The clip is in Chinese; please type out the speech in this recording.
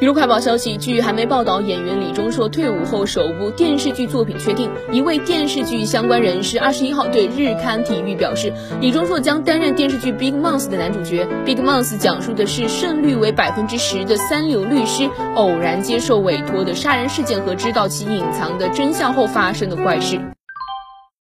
娱乐快报消息，据韩媒报道，演员李钟硕退伍后首部电视剧作品确定。一位电视剧相关人士二十一号对日刊体育表示，李钟硕将担任电视剧《Big Mouth》的男主角。《Big Mouth》讲述的是胜率为百分之十的三流律师偶然接受委托的杀人事件和知道其隐藏的真相后发生的怪事。